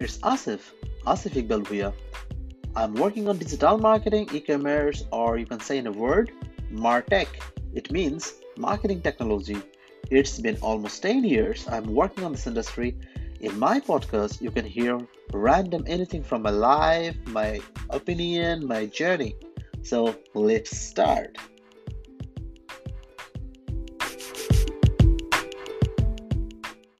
It's Asif, Asif Iqbal here. I'm working on digital marketing, e-commerce, or you can say in a word, MarTech. It means marketing technology. It's been almost 10 years I'm working on this industry. In my podcast, you can hear random anything from my life, my opinion, my journey. So let's start.